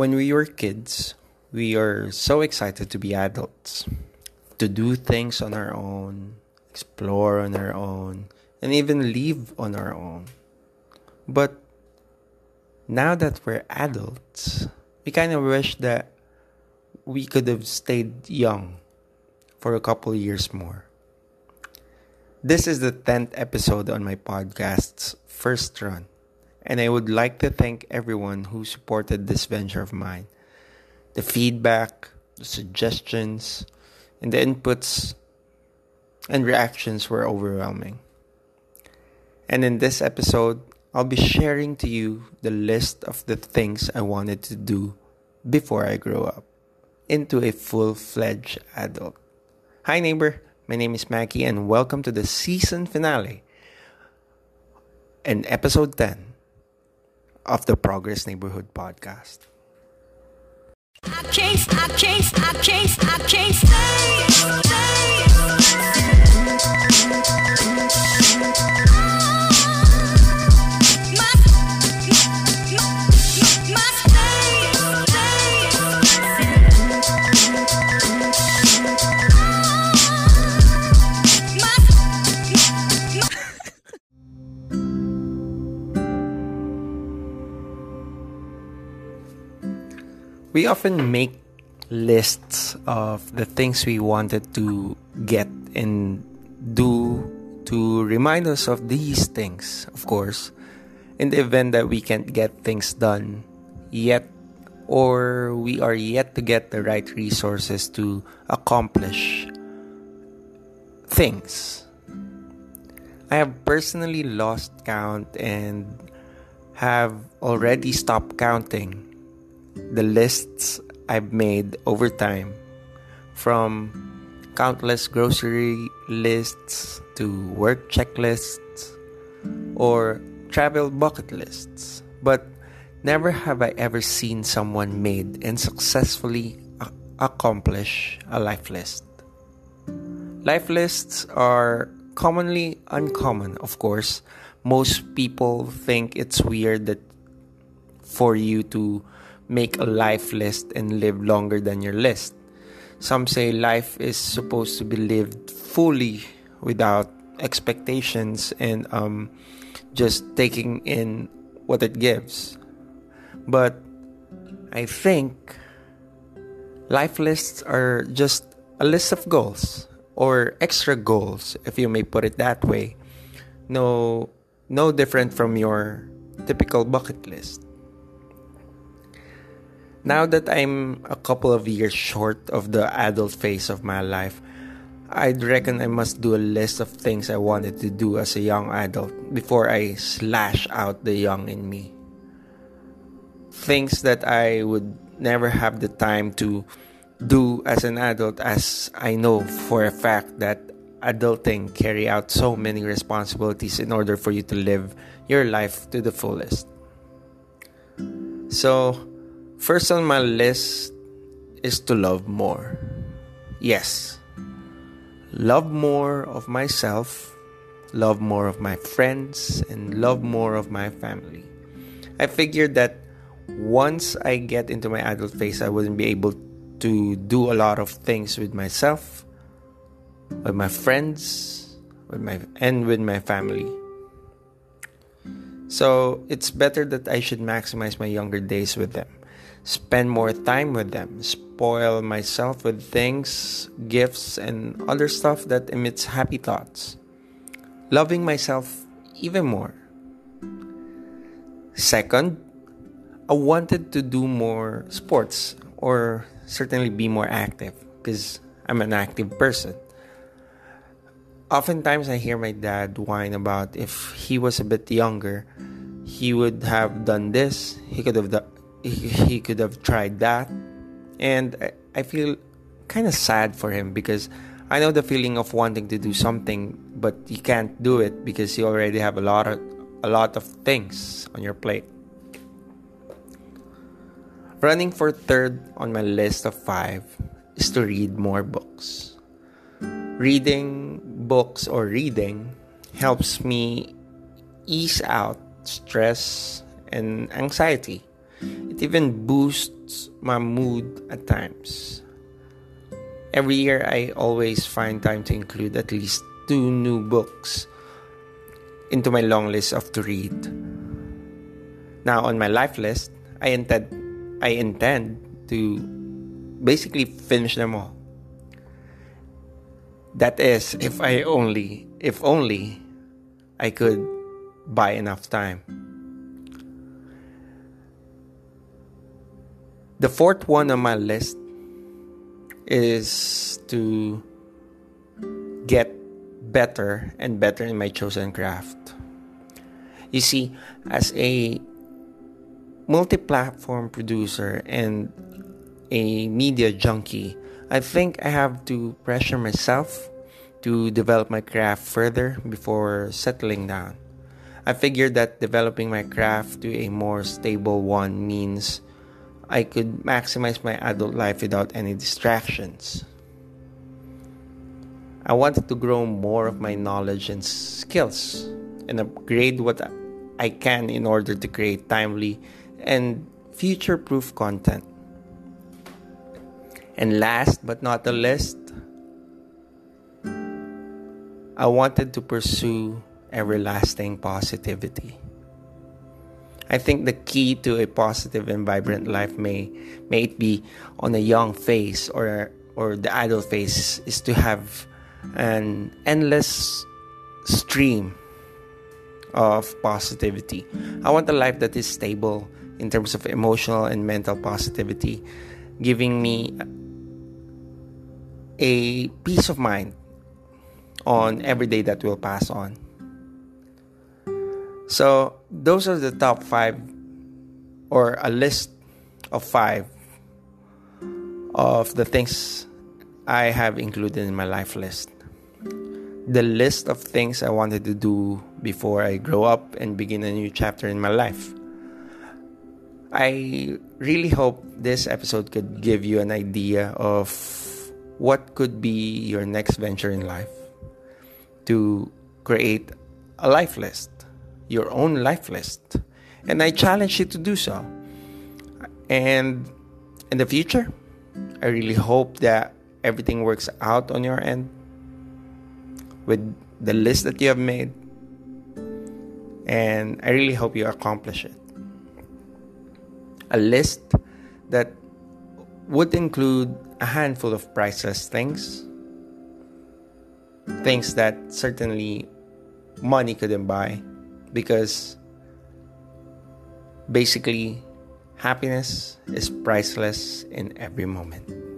When we were kids, we are so excited to be adults, to do things on our own, explore on our own, and even live on our own. But now that we're adults, we kind of wish that we could have stayed young for a couple years more. This is the 10th episode on my podcast's first run, and I would like to thank everyone who supported this venture of mine. The feedback, the suggestions, and the inputs and reactions were overwhelming. And in this episode, I'll be sharing to you the list of the things I wanted to do before I grow up into a full fledged adult. Hi, neighbor. My name is Mackie, and welcome to the season finale and episode 10 of the Progress Neighborhood Podcast. We often make lists of the things we wanted to get and do to remind us of these things, of course, in the event that we can't get things done yet or we are yet to get the right resources to accomplish things. I have personally lost count and have already stopped counting the lists I've made over time from countless grocery lists to work checklists or travel bucket lists. But never have I ever seen someone made and successfully a- accomplish a life list. Life lists are commonly uncommon, of course. Most people think it's weird that for you to make a life list and live longer than your list. Some say life is supposed to be lived fully without expectations and um, just taking in what it gives. But I think life lists are just a list of goals or extra goals, if you may put it that way. No, no different from your typical bucket list. Now that I'm a couple of years short of the adult phase of my life, I'd reckon I must do a list of things I wanted to do as a young adult before I slash out the young in me. Things that I would never have the time to do as an adult, as I know for a fact that adulting carry out so many responsibilities in order for you to live your life to the fullest. So, First on my list is to love more. Yes. Love more of myself, love more of my friends, and love more of my family. I figured that once I get into my adult phase, I wouldn't be able to do a lot of things with myself, with my friends, with my and with my family. So it's better that I should maximize my younger days with them spend more time with them, spoil myself with things, gifts, and other stuff that emits happy thoughts, loving myself even more. Second, I wanted to do more sports or certainly be more active because I'm an active person. Oftentimes, I hear my dad whine about if he was a bit younger, he would have done this, he could have done he, could have tried that. And I, feel kind of sad for him because I know the feeling of wanting to do something but you can't do it because you already have a lot of a lot of things on your plate. Running for third on my list of 5 is to read more books. Reading books or reading helps me ease out stress and anxiety It even boosts my mood at times. Every year, I always find time to include at least two new books into my long list of to read. Now, on my life list, I intend I intend to basically finish them all. That is, if I only, if only I could buy enough time. The fourth one on my list is to get better and better in my chosen craft. You see, as a multi platform producer and a media junkie, I think I have to pressure myself to develop my craft further before settling down. I figured that developing my craft to a more stable one means I could maximize my adult life without any distractions. I wanted to grow more of my knowledge and skills and upgrade what I can in order to create timely and future proof content. And last but not the least, I wanted to pursue everlasting positivity. I think the key to a positive and vibrant life may may it be on a young face or or the adult face is to have an endless stream of positivity. I want a life that is stable in terms of emotional and mental positivity, giving me a peace of mind on every day that will pass on. So, those are the top five, or a list of five of the things I have included in my life list. The list of things I wanted to do before I grow up and begin a new chapter in my life. I really hope this episode could give you an idea of what could be your next venture in life to create a life list, your own life list. And I challenge you to do so. And in the future, I really hope that everything works out on your end with the list that you have made. And I really hope you accomplish it. A list that would include a handful of priceless things. Things that certainly money couldn't buy because basically happiness is priceless in every moment.